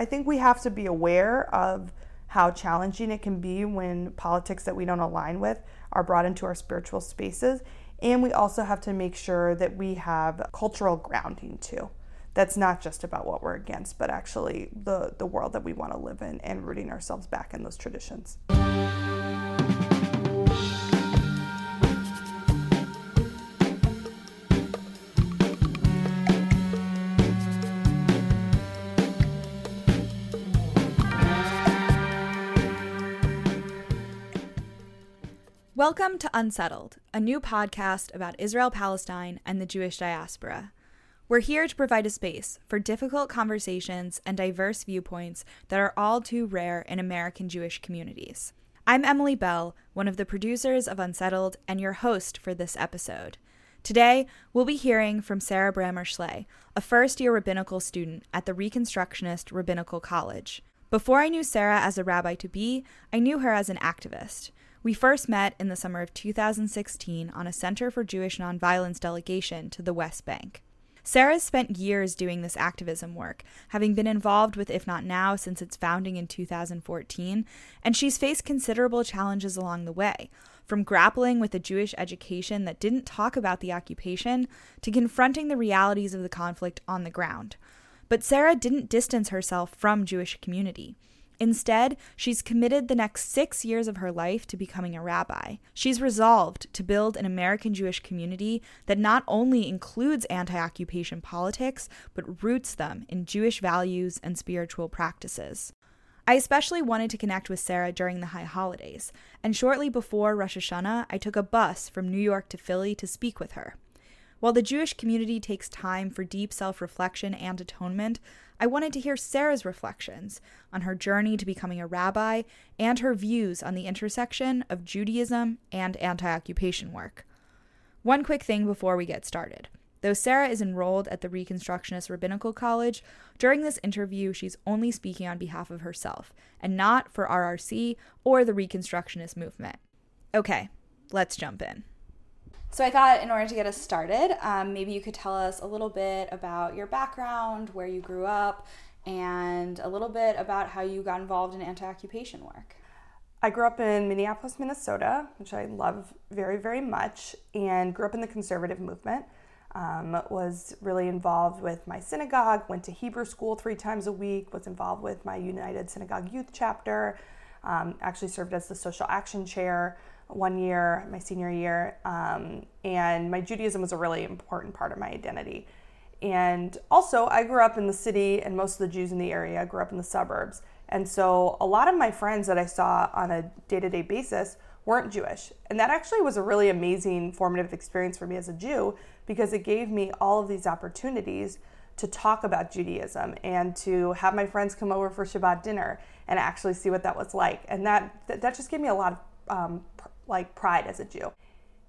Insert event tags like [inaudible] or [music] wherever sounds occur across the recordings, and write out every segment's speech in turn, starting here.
I think we have to be aware of how challenging it can be when politics that we don't align with are brought into our spiritual spaces. And we also have to make sure that we have cultural grounding too. That's not just about what we're against, but actually the, the world that we want to live in and rooting ourselves back in those traditions. Welcome to Unsettled, a new podcast about Israel Palestine and the Jewish diaspora. We're here to provide a space for difficult conversations and diverse viewpoints that are all too rare in American Jewish communities. I'm Emily Bell, one of the producers of Unsettled and your host for this episode. Today, we'll be hearing from Sarah Brammer Shlay, a first year rabbinical student at the Reconstructionist Rabbinical College. Before I knew Sarah as a rabbi to be, I knew her as an activist. We first met in the summer of 2016 on a Center for Jewish Nonviolence delegation to the West Bank. Sarah spent years doing this activism work, having been involved with If Not Now since its founding in 2014, and she's faced considerable challenges along the way, from grappling with a Jewish education that didn't talk about the occupation to confronting the realities of the conflict on the ground. But Sarah didn't distance herself from Jewish community. Instead, she's committed the next six years of her life to becoming a rabbi. She's resolved to build an American Jewish community that not only includes anti occupation politics, but roots them in Jewish values and spiritual practices. I especially wanted to connect with Sarah during the high holidays, and shortly before Rosh Hashanah, I took a bus from New York to Philly to speak with her. While the Jewish community takes time for deep self reflection and atonement, I wanted to hear Sarah's reflections on her journey to becoming a rabbi and her views on the intersection of Judaism and anti occupation work. One quick thing before we get started. Though Sarah is enrolled at the Reconstructionist Rabbinical College, during this interview she's only speaking on behalf of herself and not for RRC or the Reconstructionist movement. Okay, let's jump in. So I thought in order to get us started, um, maybe you could tell us a little bit about your background, where you grew up, and a little bit about how you got involved in anti occupation work. I grew up in Minneapolis, Minnesota, which I love very, very much, and grew up in the conservative movement. Um, was really involved with my synagogue, went to Hebrew school three times a week, was involved with my United Synagogue Youth Chapter, um, actually served as the social action chair one year, my senior year, um, and my Judaism was a really important part of my identity. And also, I grew up in the city, and most of the Jews in the area grew up in the suburbs. And so, a lot of my friends that I saw on a day to day basis weren't Jewish. And that actually was a really amazing formative experience for me as a Jew because it gave me all of these opportunities to talk about Judaism and to have my friends come over for Shabbat dinner and actually see what that was like. And that, that just gave me a lot of um, like pride as a Jew.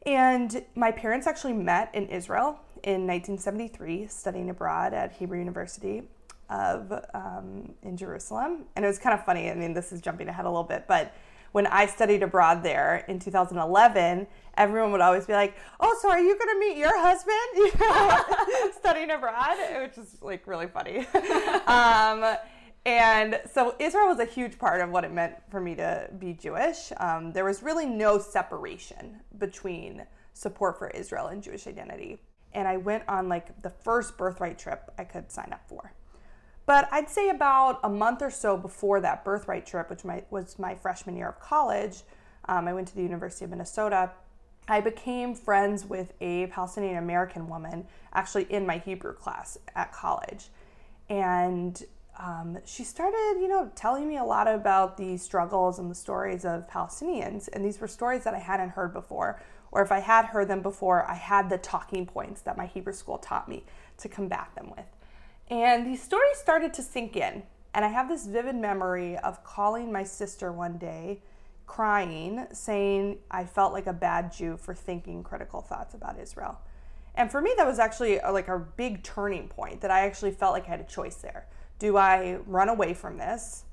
And my parents actually met in Israel in 1973, studying abroad at Hebrew University of um, in Jerusalem. And it was kind of funny. I mean, this is jumping ahead a little bit, but when I studied abroad there in 2011, everyone would always be like, "Oh, so are you going to meet your husband [laughs] You know, [laughs] studying abroad?" Which is like really funny. [laughs] um, and so Israel was a huge part of what it meant for me to be Jewish. Um, there was really no separation between support for Israel and Jewish identity. And I went on like the first birthright trip I could sign up for. But I'd say about a month or so before that birthright trip, which my, was my freshman year of college, um, I went to the University of Minnesota. I became friends with a Palestinian American woman actually in my Hebrew class at college. And um, she started, you know, telling me a lot about the struggles and the stories of Palestinians. And these were stories that I hadn't heard before. Or if I had heard them before, I had the talking points that my Hebrew school taught me to combat them with. And these stories started to sink in. And I have this vivid memory of calling my sister one day, crying, saying I felt like a bad Jew for thinking critical thoughts about Israel. And for me, that was actually like a big turning point that I actually felt like I had a choice there do I run away from this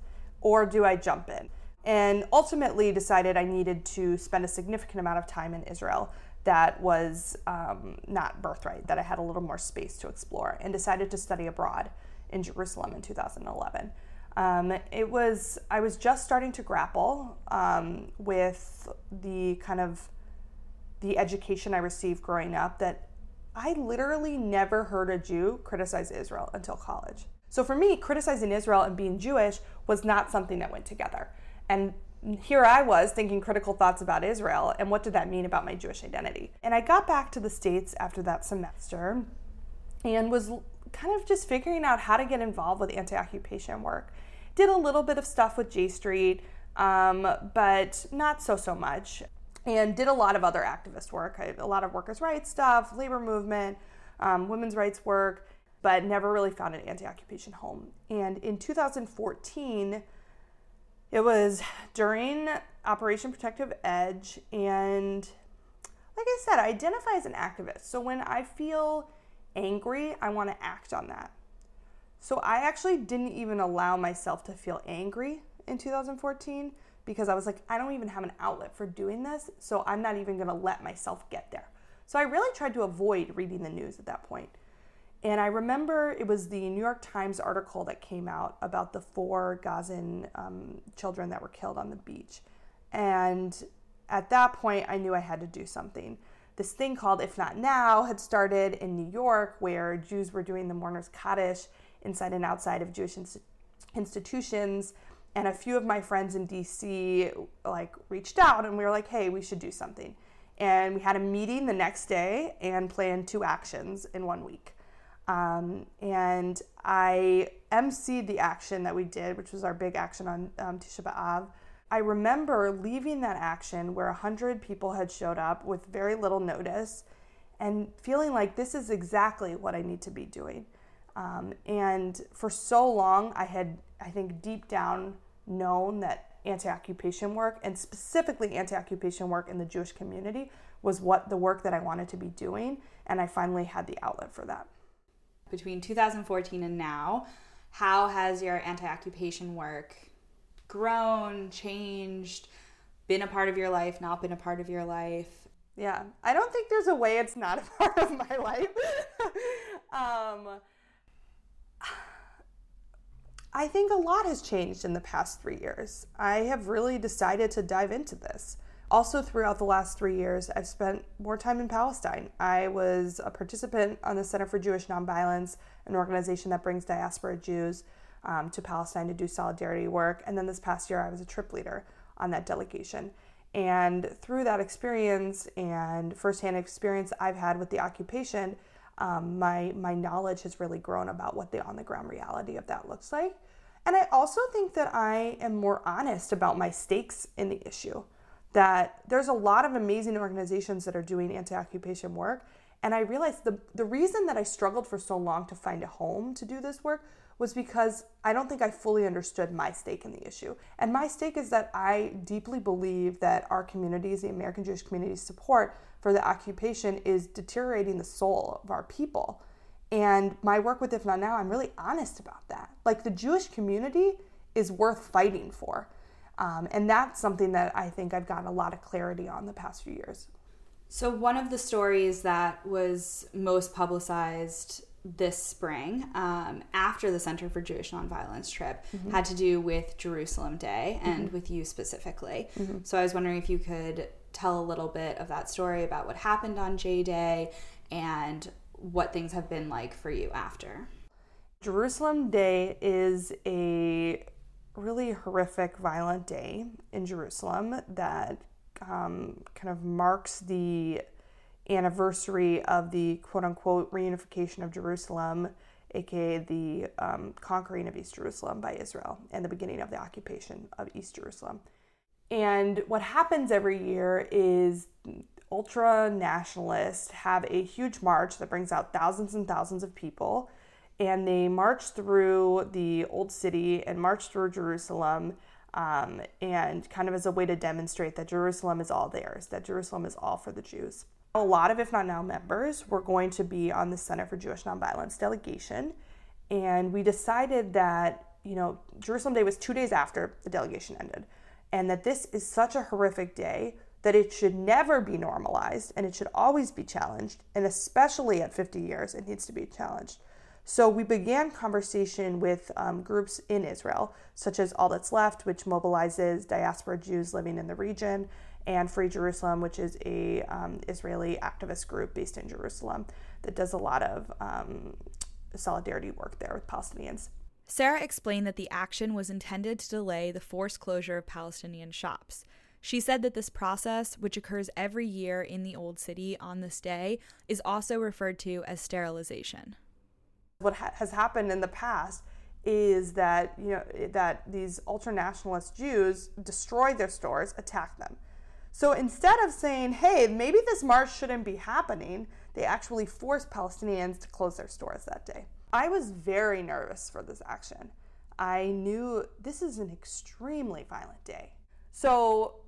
or do I jump in? And ultimately decided I needed to spend a significant amount of time in Israel that was um, not birthright, that I had a little more space to explore, and decided to study abroad in Jerusalem in 2011. Um, it was, I was just starting to grapple um, with the kind of the education I received growing up that I literally never heard a Jew criticize Israel until college. So for me, criticizing Israel and being Jewish was not something that went together. And here I was thinking critical thoughts about Israel and what did that mean about my Jewish identity. And I got back to the States after that semester and was kind of just figuring out how to get involved with anti occupation work. Did a little bit of stuff with J Street, um, but not so, so much. And did a lot of other activist work, a lot of workers' rights stuff, labor movement, um, women's rights work, but never really found an anti occupation home. And in 2014, it was during Operation Protective Edge, and like I said, I identify as an activist. So when I feel angry, I want to act on that. So I actually didn't even allow myself to feel angry in 2014 because I was like, I don't even have an outlet for doing this, so I'm not even going to let myself get there. So I really tried to avoid reading the news at that point. And I remember it was the New York Times article that came out about the four Gazan um, children that were killed on the beach. And at that point, I knew I had to do something. This thing called If Not Now had started in New York where Jews were doing the mourner's Kaddish inside and outside of Jewish institutions. And a few of my friends in DC like reached out and we were like, hey, we should do something. And we had a meeting the next day and planned two actions in one week. Um, and I emceed the action that we did, which was our big action on um, Tisha B'Av. I remember leaving that action where 100 people had showed up with very little notice and feeling like this is exactly what I need to be doing. Um, and for so long, I had, I think, deep down known that anti occupation work and specifically anti occupation work in the Jewish community was what the work that I wanted to be doing. And I finally had the outlet for that between 2014 and now, how has your anti occupation work grown, changed, been a part of your life, not been a part of your life? Yeah, I don't think there's a way it's not a [laughs] part of my life. [laughs] um, I think a lot has changed in the past three years. I have really decided to dive into this. Also, throughout the last three years, I've spent more time in Palestine. I was a participant on the Center for Jewish Nonviolence, an organization that brings diaspora Jews um, to Palestine to do solidarity work. And then this past year, I was a trip leader on that delegation. And through that experience and firsthand experience I've had with the occupation, um, my, my knowledge has really grown about what the on the ground reality of that looks like. And I also think that I am more honest about my stakes in the issue that there's a lot of amazing organizations that are doing anti occupation work. And I realized the, the reason that I struggled for so long to find a home to do this work was because I don't think I fully understood my stake in the issue. And my stake is that I deeply believe that our communities, the American Jewish community's support for the occupation, is deteriorating the soul of our people. And my work with If Not Now, I'm really honest about that. Like the Jewish community is worth fighting for. Um, and that's something that I think I've gotten a lot of clarity on the past few years. So, one of the stories that was most publicized this spring um, after the Center for Jewish Nonviolence trip mm-hmm. had to do with Jerusalem Day and mm-hmm. with you specifically. Mm-hmm. So, I was wondering if you could tell a little bit of that story about what happened on J Day and what things have been like for you after. Jerusalem Day is a really horrific, violent day in Jerusalem that um, kind of marks the anniversary of the quote unquote reunification of Jerusalem, aka the um, conquering of East Jerusalem by Israel and the beginning of the occupation of East Jerusalem. And what happens every year is ultra nationalists have a huge march that brings out thousands and thousands of people and they marched through the old city and marched through Jerusalem. Um, and kind of as a way to demonstrate that Jerusalem is all theirs, that Jerusalem is all for the Jews. A lot of If Not Now members were going to be on the Center for Jewish Nonviolence delegation, and we decided that, you know, Jerusalem Day was two days after the delegation ended, and that this is such a horrific day that it should never be normalized and it should always be challenged, and especially at 50 years, it needs to be challenged. So we began conversation with um, groups in Israel, such as All That's Left, which mobilizes diaspora Jews living in the region, and Free Jerusalem, which is a um, Israeli activist group based in Jerusalem that does a lot of um, solidarity work there with Palestinians. Sarah explained that the action was intended to delay the forced closure of Palestinian shops. She said that this process, which occurs every year in the Old City on this day, is also referred to as sterilization. What ha- has happened in the past is that you know that these ultra-nationalist Jews destroy their stores, attack them. So instead of saying, "Hey, maybe this march shouldn't be happening," they actually forced Palestinians to close their stores that day. I was very nervous for this action. I knew this is an extremely violent day. So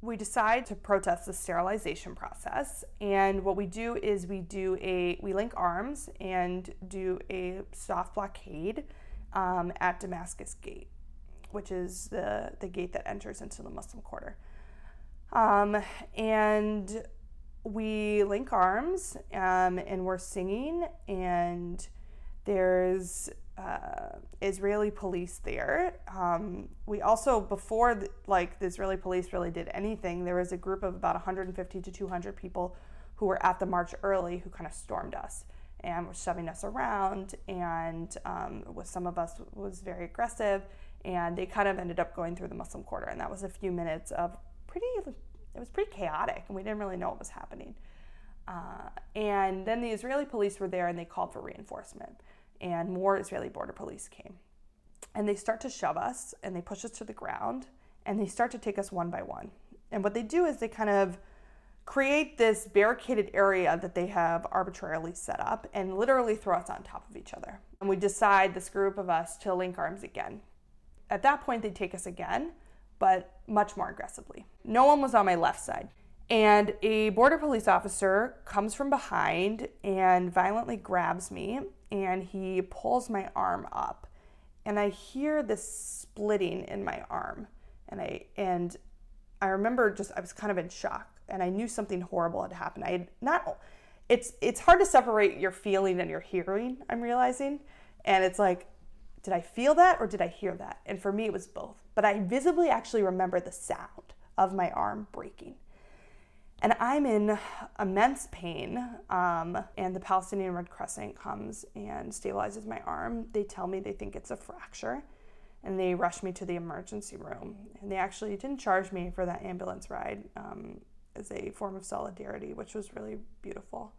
we decide to protest the sterilization process. And what we do is we do a we link arms and do a soft blockade um, at damascus gate which is the, the gate that enters into the muslim quarter. Um, and we link arms um, and we're singing and there's uh, Israeli police there. Um, we also, before the, like the Israeli police really did anything, there was a group of about 150 to 200 people who were at the march early who kind of stormed us and were shoving us around. And um, with some of us was very aggressive, and they kind of ended up going through the Muslim Quarter, and that was a few minutes of pretty. It was pretty chaotic, and we didn't really know what was happening. Uh, and then the Israeli police were there, and they called for reinforcement and more Israeli border police came. And they start to shove us and they push us to the ground and they start to take us one by one. And what they do is they kind of create this barricaded area that they have arbitrarily set up and literally throw us on top of each other. And we decide, this group of us, to link arms again. At that point, they take us again, but much more aggressively. No one was on my left side. And a border police officer comes from behind and violently grabs me and he pulls my arm up and I hear this splitting in my arm and I and I remember just I was kind of in shock and I knew something horrible had happened. I had not it's it's hard to separate your feeling and your hearing, I'm realizing. And it's like did I feel that or did I hear that? And for me it was both. But I visibly actually remember the sound of my arm breaking and I'm in immense pain. Um, and the Palestinian Red Crescent comes and stabilizes my arm. They tell me they think it's a fracture, and they rush me to the emergency room. And they actually didn't charge me for that ambulance ride um, as a form of solidarity, which was really beautiful.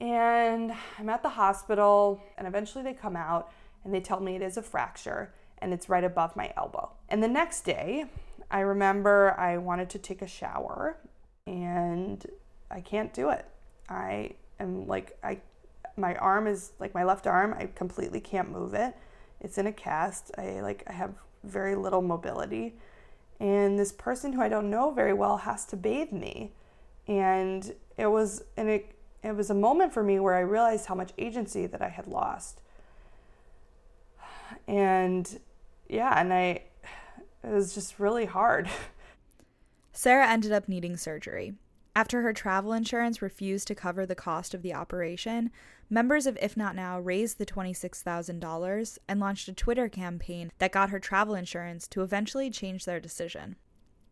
And I'm at the hospital, and eventually they come out and they tell me it is a fracture and it's right above my elbow. And the next day, I remember I wanted to take a shower and I can't do it. I am like I my arm is like my left arm, I completely can't move it. It's in a cast. I like I have very little mobility. And this person who I don't know very well has to bathe me. And it was and it it was a moment for me where I realized how much agency that I had lost. [sighs] And yeah, and I [sighs] it was just really hard. [laughs] Sarah ended up needing surgery. After her travel insurance refused to cover the cost of the operation, members of If Not Now raised the $26,000 and launched a Twitter campaign that got her travel insurance to eventually change their decision.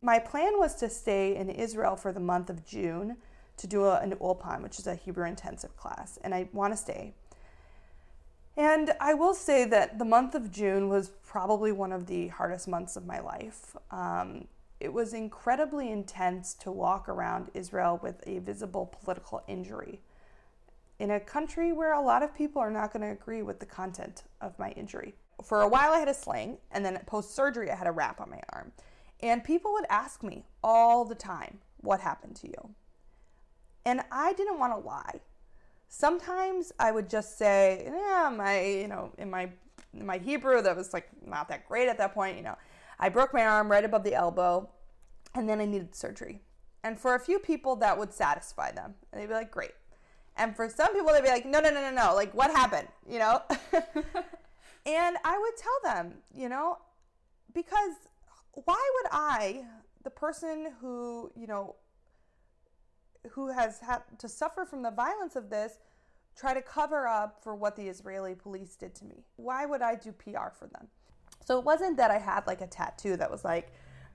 My plan was to stay in Israel for the month of June to do a, an Ulpan, which is a Hebrew intensive class, and I want to stay. And I will say that the month of June was probably one of the hardest months of my life. Um, it was incredibly intense to walk around Israel with a visible political injury in a country where a lot of people are not going to agree with the content of my injury. For a while, I had a sling, and then post surgery, I had a wrap on my arm. And people would ask me all the time, What happened to you? And I didn't want to lie. Sometimes I would just say, Yeah, my, you know, in my in my Hebrew that was like not that great at that point, you know. I broke my arm right above the elbow and then I needed surgery. And for a few people, that would satisfy them. And they'd be like, great. And for some people, they'd be like, no, no, no, no, no. Like, what happened? You know? [laughs] and I would tell them, you know, because why would I, the person who, you know, who has had to suffer from the violence of this, try to cover up for what the Israeli police did to me. Why would I do PR for them? So it wasn't that I had like a tattoo that was like,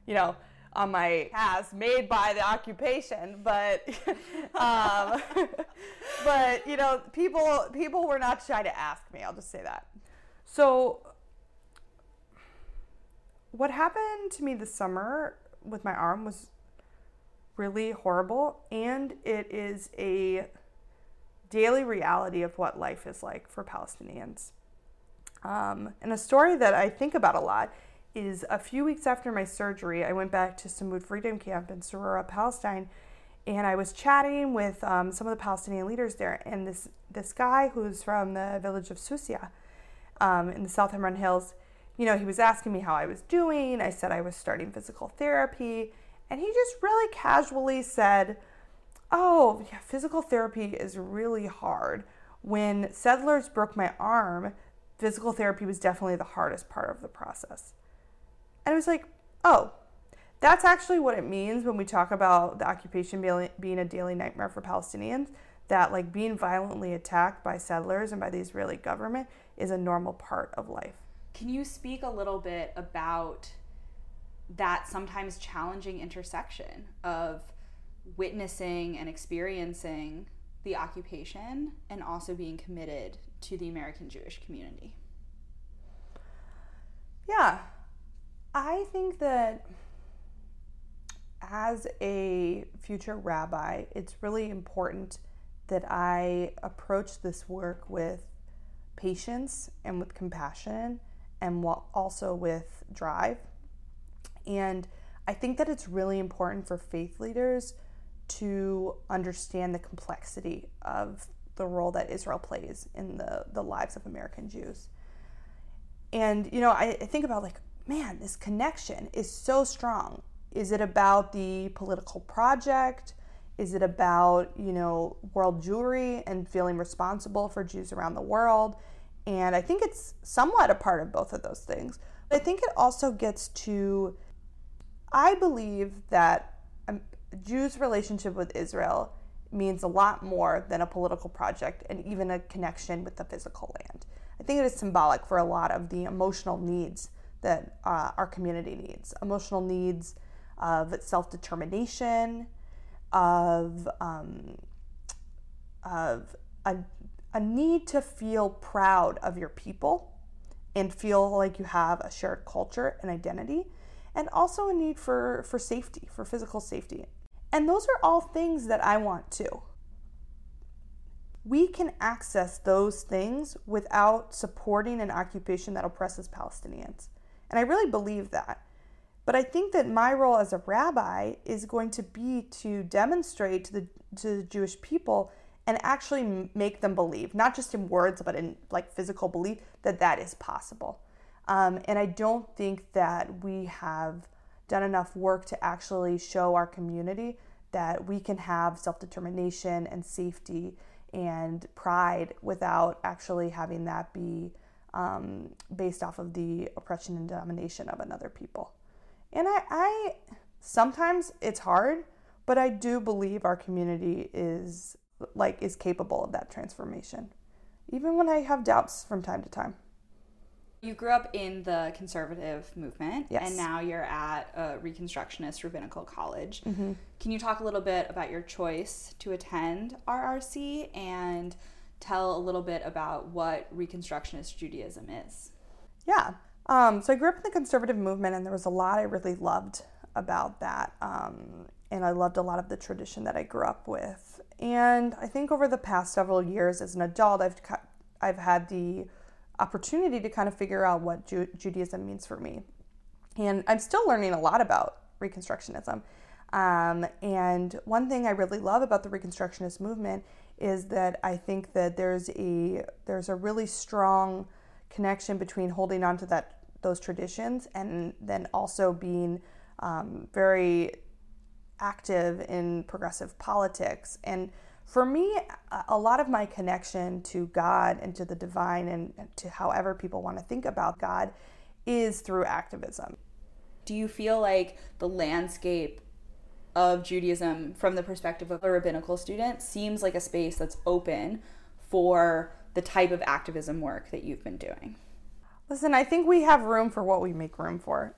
you know, on my ass made by the occupation, but [laughs] um, [laughs] but you know, people people were not shy to ask me. I'll just say that. So what happened to me this summer with my arm was really horrible, and it is a daily reality of what life is like for Palestinians. Um, and a story that I think about a lot is a few weeks after my surgery, I went back to Sumud Freedom Camp in Sarura, Palestine, and I was chatting with um, some of the Palestinian leaders there. And this this guy who's from the village of Susia um, in the South Hebron Hills, you know, he was asking me how I was doing. I said I was starting physical therapy, and he just really casually said, "Oh, yeah, physical therapy is really hard." When settlers broke my arm, physical therapy was definitely the hardest part of the process. And I was like, oh, that's actually what it means when we talk about the occupation being a daily nightmare for Palestinians. That like being violently attacked by settlers and by the Israeli government is a normal part of life. Can you speak a little bit about that sometimes challenging intersection of witnessing and experiencing the occupation and also being committed to the American Jewish community? Yeah, I think that as a future rabbi, it's really important that I approach this work with patience and with compassion and also with drive. And I think that it's really important for faith leaders to understand the complexity of the role that Israel plays in the, the lives of American Jews. And, you know, I, I think about like, man, this connection is so strong. Is it about the political project? Is it about, you know, world Jewry and feeling responsible for Jews around the world? And I think it's somewhat a part of both of those things. But I think it also gets to, I believe that um, Jews' relationship with Israel means a lot more than a political project and even a connection with the physical land. I think it is symbolic for a lot of the emotional needs that uh, our community needs emotional needs of self determination, of, um, of a, a need to feel proud of your people and feel like you have a shared culture and identity, and also a need for, for safety, for physical safety. And those are all things that I want to. We can access those things without supporting an occupation that oppresses Palestinians. And I really believe that. But I think that my role as a rabbi is going to be to demonstrate to the, to the Jewish people and actually make them believe, not just in words, but in like physical belief, that that is possible. Um, and I don't think that we have done enough work to actually show our community that we can have self determination and safety and pride without actually having that be um, based off of the oppression and domination of another people. And I, I sometimes it's hard, but I do believe our community is like is capable of that transformation, even when I have doubts from time to time. You grew up in the conservative movement, yes. and now you're at a Reconstructionist Rabbinical College. Mm-hmm. Can you talk a little bit about your choice to attend RRC and tell a little bit about what Reconstructionist Judaism is. Yeah. Um, so I grew up in the conservative movement, and there was a lot I really loved about that. Um, and I loved a lot of the tradition that I grew up with. And I think over the past several years as an adult, I've, I've had the opportunity to kind of figure out what Ju- Judaism means for me. And I'm still learning a lot about Reconstructionism. Um, and one thing I really love about the Reconstructionist movement is that I think that there's a there's a really strong connection between holding on to that those traditions and then also being um, very active in progressive politics and for me a lot of my connection to god and to the divine and to however people want to think about god is through activism do you feel like the landscape of Judaism from the perspective of a rabbinical student seems like a space that's open for the type of activism work that you've been doing? Listen, I think we have room for what we make room for.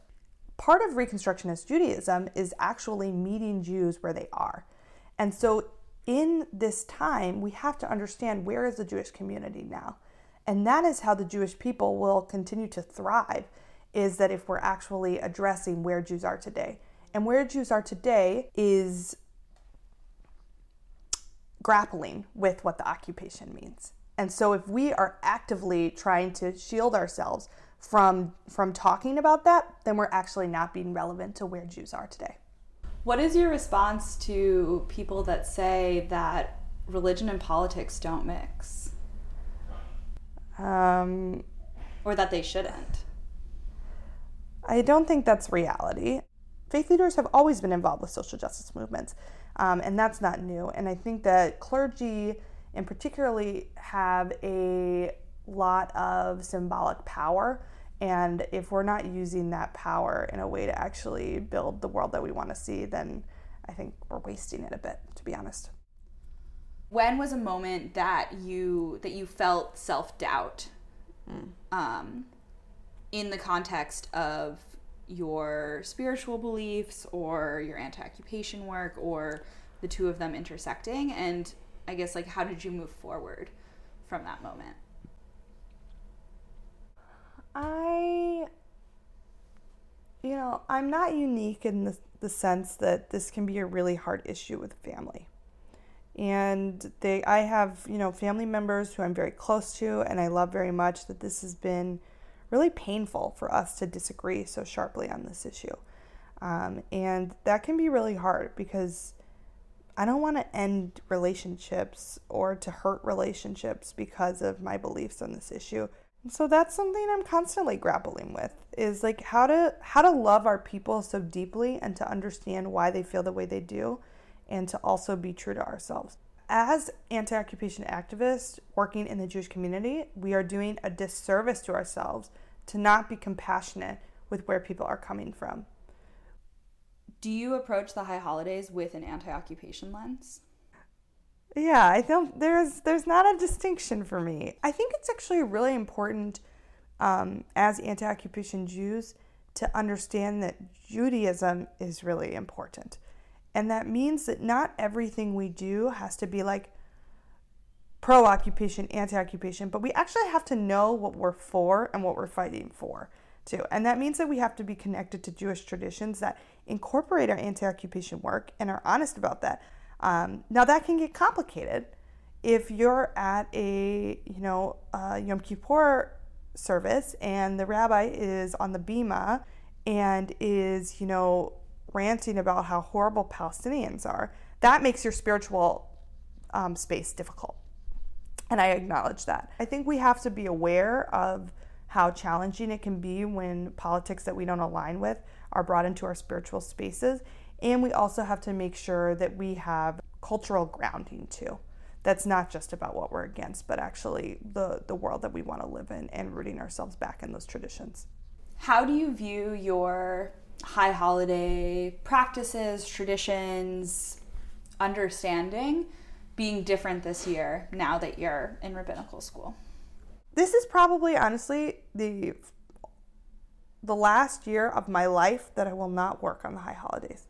Part of Reconstructionist Judaism is actually meeting Jews where they are. And so in this time, we have to understand where is the Jewish community now. And that is how the Jewish people will continue to thrive is that if we're actually addressing where Jews are today. And where Jews are today is grappling with what the occupation means. And so if we are actively trying to shield ourselves from from talking about that, then we're actually not being relevant to where Jews are today. What is your response to people that say that religion and politics don't mix? Um, or that they shouldn't? I don't think that's reality. Faith leaders have always been involved with social justice movements, um, and that's not new. And I think that clergy, in particularly, have a lot of symbolic power and if we're not using that power in a way to actually build the world that we want to see, then I think we're wasting it a bit, to be honest. When was a moment that you that you felt self doubt, mm. um, in the context of your spiritual beliefs or your anti-occupation work or the two of them intersecting? And I guess like how did you move forward from that moment? I, you know, I'm not unique in the, the sense that this can be a really hard issue with family. And they, I have, you know, family members who I'm very close to, and I love very much that this has been really painful for us to disagree so sharply on this issue. Um, and that can be really hard because I don't want to end relationships or to hurt relationships because of my beliefs on this issue so that's something I'm constantly grappling with is like how to how to love our people so deeply and to understand why they feel the way they do and to also be true to ourselves. As anti-occupation activists working in the Jewish community, we are doing a disservice to ourselves to not be compassionate with where people are coming from. Do you approach the high holidays with an anti-occupation lens? Yeah, I think there's there's not a distinction for me. I think it's actually really important um, as anti-occupation Jews to understand that Judaism is really important, and that means that not everything we do has to be like pro-occupation, anti-occupation, but we actually have to know what we're for and what we're fighting for too. And that means that we have to be connected to Jewish traditions that incorporate our anti-occupation work and are honest about that. Um, now that can get complicated if you're at a you know a Yom Kippur service and the rabbi is on the bima and is you know ranting about how horrible Palestinians are. That makes your spiritual um, space difficult, and I acknowledge that. I think we have to be aware of how challenging it can be when politics that we don't align with are brought into our spiritual spaces and we also have to make sure that we have cultural grounding too. That's not just about what we're against, but actually the, the world that we want to live in and rooting ourselves back in those traditions. How do you view your high holiday practices, traditions, understanding being different this year now that you're in rabbinical school? This is probably honestly the the last year of my life that I will not work on the high holidays.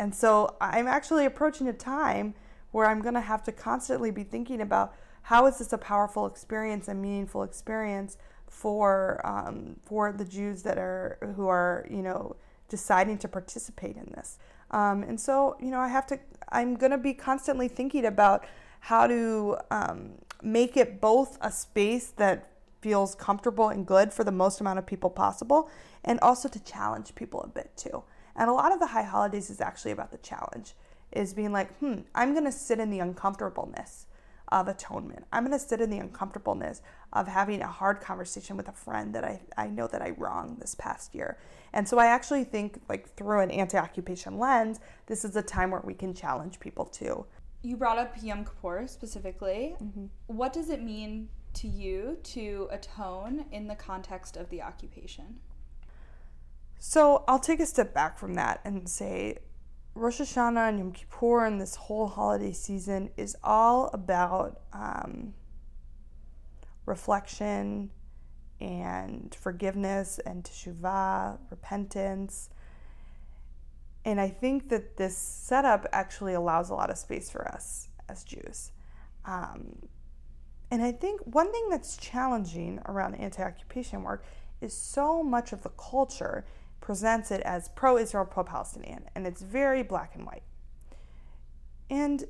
And so I'm actually approaching a time where I'm going to have to constantly be thinking about how is this a powerful experience and meaningful experience for um, for the Jews that are who are you know deciding to participate in this. Um, and so you know I have to I'm going to be constantly thinking about how to um, make it both a space that feels comfortable and good for the most amount of people possible, and also to challenge people a bit too. And a lot of the high holidays is actually about the challenge, is being like, hmm, I'm going to sit in the uncomfortableness of atonement. I'm going to sit in the uncomfortableness of having a hard conversation with a friend that I, I know that I wronged this past year. And so I actually think, like, through an anti occupation lens, this is a time where we can challenge people too. You brought up Yom Kippur specifically. Mm-hmm. What does it mean to you to atone in the context of the occupation? So I'll take a step back from that and say Rosh Hashanah and Yom Kippur and this whole holiday season is all about um, reflection and forgiveness and teshuvah, repentance. And I think that this setup actually allows a lot of space for us as Jews. Um, and I think one thing that's challenging around anti occupation work is so much of the culture presents it as pro Israel, pro Palestinian, and it's very black and white. And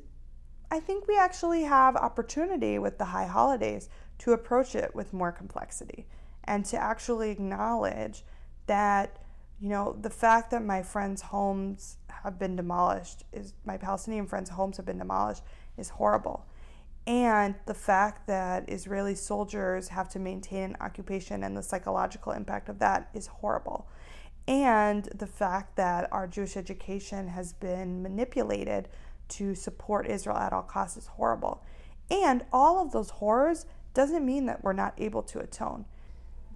I think we actually have opportunity with the high holidays to approach it with more complexity and to actually acknowledge that you know the fact that my friends' homes have been demolished is my Palestinian friends' homes have been demolished is horrible. And the fact that Israeli soldiers have to maintain an occupation and the psychological impact of that is horrible. And the fact that our Jewish education has been manipulated to support Israel at all costs is horrible. And all of those horrors doesn't mean that we're not able to atone.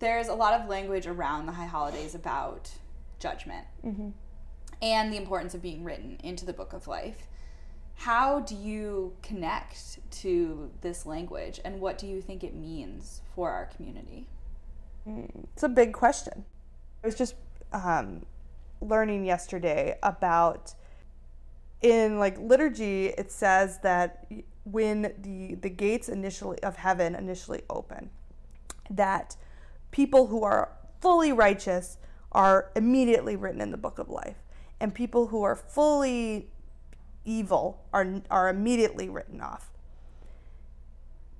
There's a lot of language around the high holidays about judgment mm-hmm. and the importance of being written into the book of life. How do you connect to this language and what do you think it means for our community? Mm, it's a big question. I was just um, learning yesterday about in like liturgy it says that when the the gates initially of heaven initially open that people who are fully righteous are immediately written in the book of life. And people who are fully evil are are immediately written off.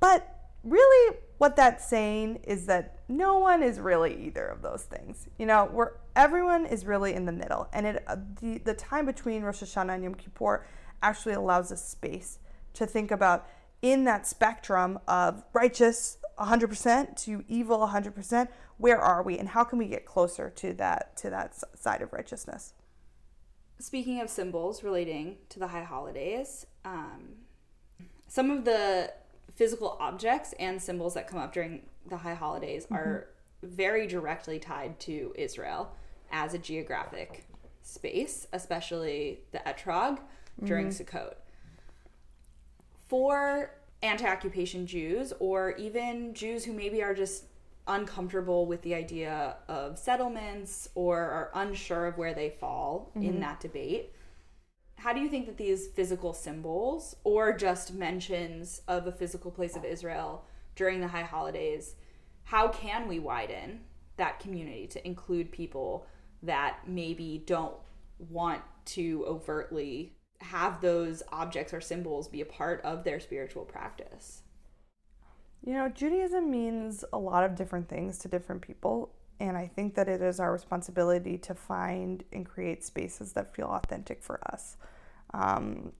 But really what that's saying is that no one is really either of those things. You know, where everyone is really in the middle, and it uh, the the time between Rosh Hashanah and Yom Kippur actually allows us space to think about in that spectrum of righteous 100% to evil 100%. Where are we, and how can we get closer to that to that side of righteousness? Speaking of symbols relating to the high holidays, um, some of the physical objects and symbols that come up during the high holidays mm-hmm. are very directly tied to Israel as a geographic space, especially the etrog during mm-hmm. Sukkot. For anti occupation Jews, or even Jews who maybe are just uncomfortable with the idea of settlements or are unsure of where they fall mm-hmm. in that debate, how do you think that these physical symbols or just mentions of a physical place of Israel during the high holidays, how can we widen that community to include people that maybe don't want to overtly have those objects or symbols be a part of their spiritual practice? You know, Judaism means a lot of different things to different people. And I think that it is our responsibility to find and create spaces that feel authentic for us. Um,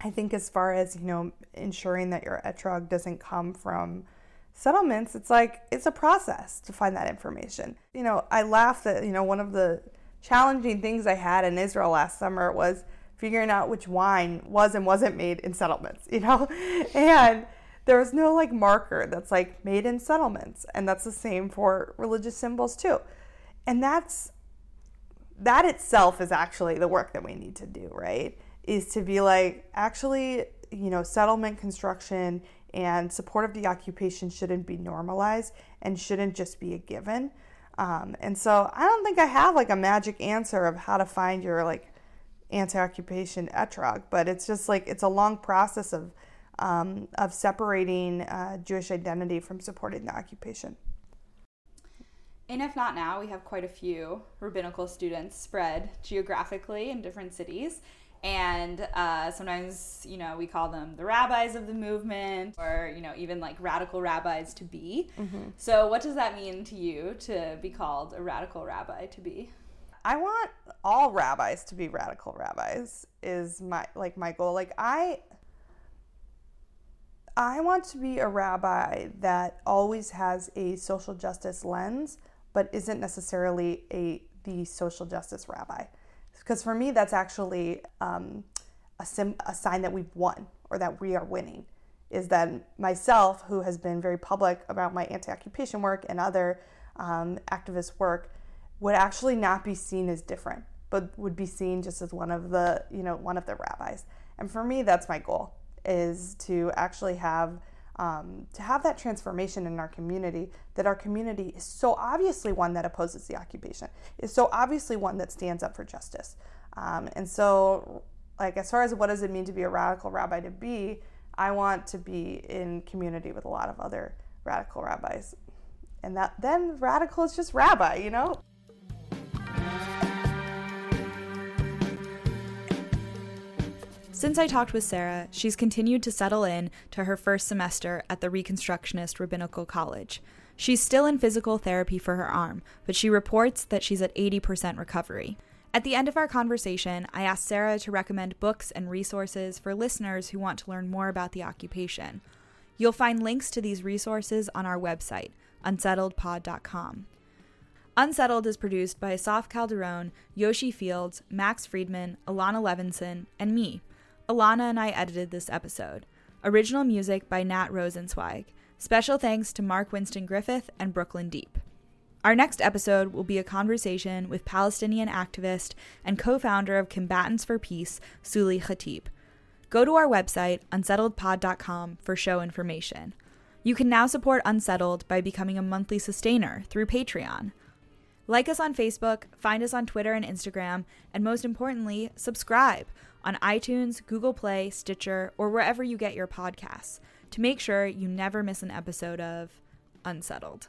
I think as far as you know, ensuring that your etrog doesn't come from settlements, it's like it's a process to find that information. You know, I laugh that you know one of the challenging things I had in Israel last summer was figuring out which wine was and wasn't made in settlements. [laughs] You know, and there was no like marker that's like made in settlements, and that's the same for religious symbols too. And that's that itself is actually the work that we need to do, right? Is to be like, actually, you know, settlement construction and support of the occupation shouldn't be normalized and shouldn't just be a given. Um, and so I don't think I have like a magic answer of how to find your like anti-occupation etrog, but it's just like it's a long process of um, of separating uh, Jewish identity from supporting the occupation. And if not now, we have quite a few rabbinical students spread geographically in different cities and uh, sometimes you know we call them the rabbis of the movement or you know even like radical rabbis to be. Mm-hmm. so what does that mean to you to be called a radical rabbi to be? I want all rabbis to be radical rabbis is my like my goal. Like i i want to be a rabbi that always has a social justice lens but isn't necessarily a the social justice rabbi because for me, that's actually um, a, sim- a sign that we've won or that we are winning. Is that myself, who has been very public about my anti occupation work and other um, activist work, would actually not be seen as different, but would be seen just as one of the, you know, one of the rabbis. And for me, that's my goal is to actually have um, to have that transformation in our community that our community is so obviously one that opposes the occupation is so obviously one that stands up for justice. Um, and so like as far as what does it mean to be a radical rabbi to be i want to be in community with a lot of other radical rabbis. And that then radical is just rabbi you know Since I talked with Sarah, she's continued to settle in to her first semester at the Reconstructionist Rabbinical College. She's still in physical therapy for her arm, but she reports that she's at 80% recovery. At the end of our conversation, I asked Sarah to recommend books and resources for listeners who want to learn more about the occupation. You'll find links to these resources on our website, unsettledpod.com. Unsettled is produced by Asaf Calderon, Yoshi Fields, Max Friedman, Alana Levinson, and me. Alana and I edited this episode. Original music by Nat Rosenzweig. Special thanks to Mark Winston Griffith and Brooklyn Deep. Our next episode will be a conversation with Palestinian activist and co founder of Combatants for Peace, Suli Khatib. Go to our website, unsettledpod.com, for show information. You can now support Unsettled by becoming a monthly sustainer through Patreon. Like us on Facebook, find us on Twitter and Instagram, and most importantly, subscribe on iTunes, Google Play, Stitcher, or wherever you get your podcasts to make sure you never miss an episode of Unsettled.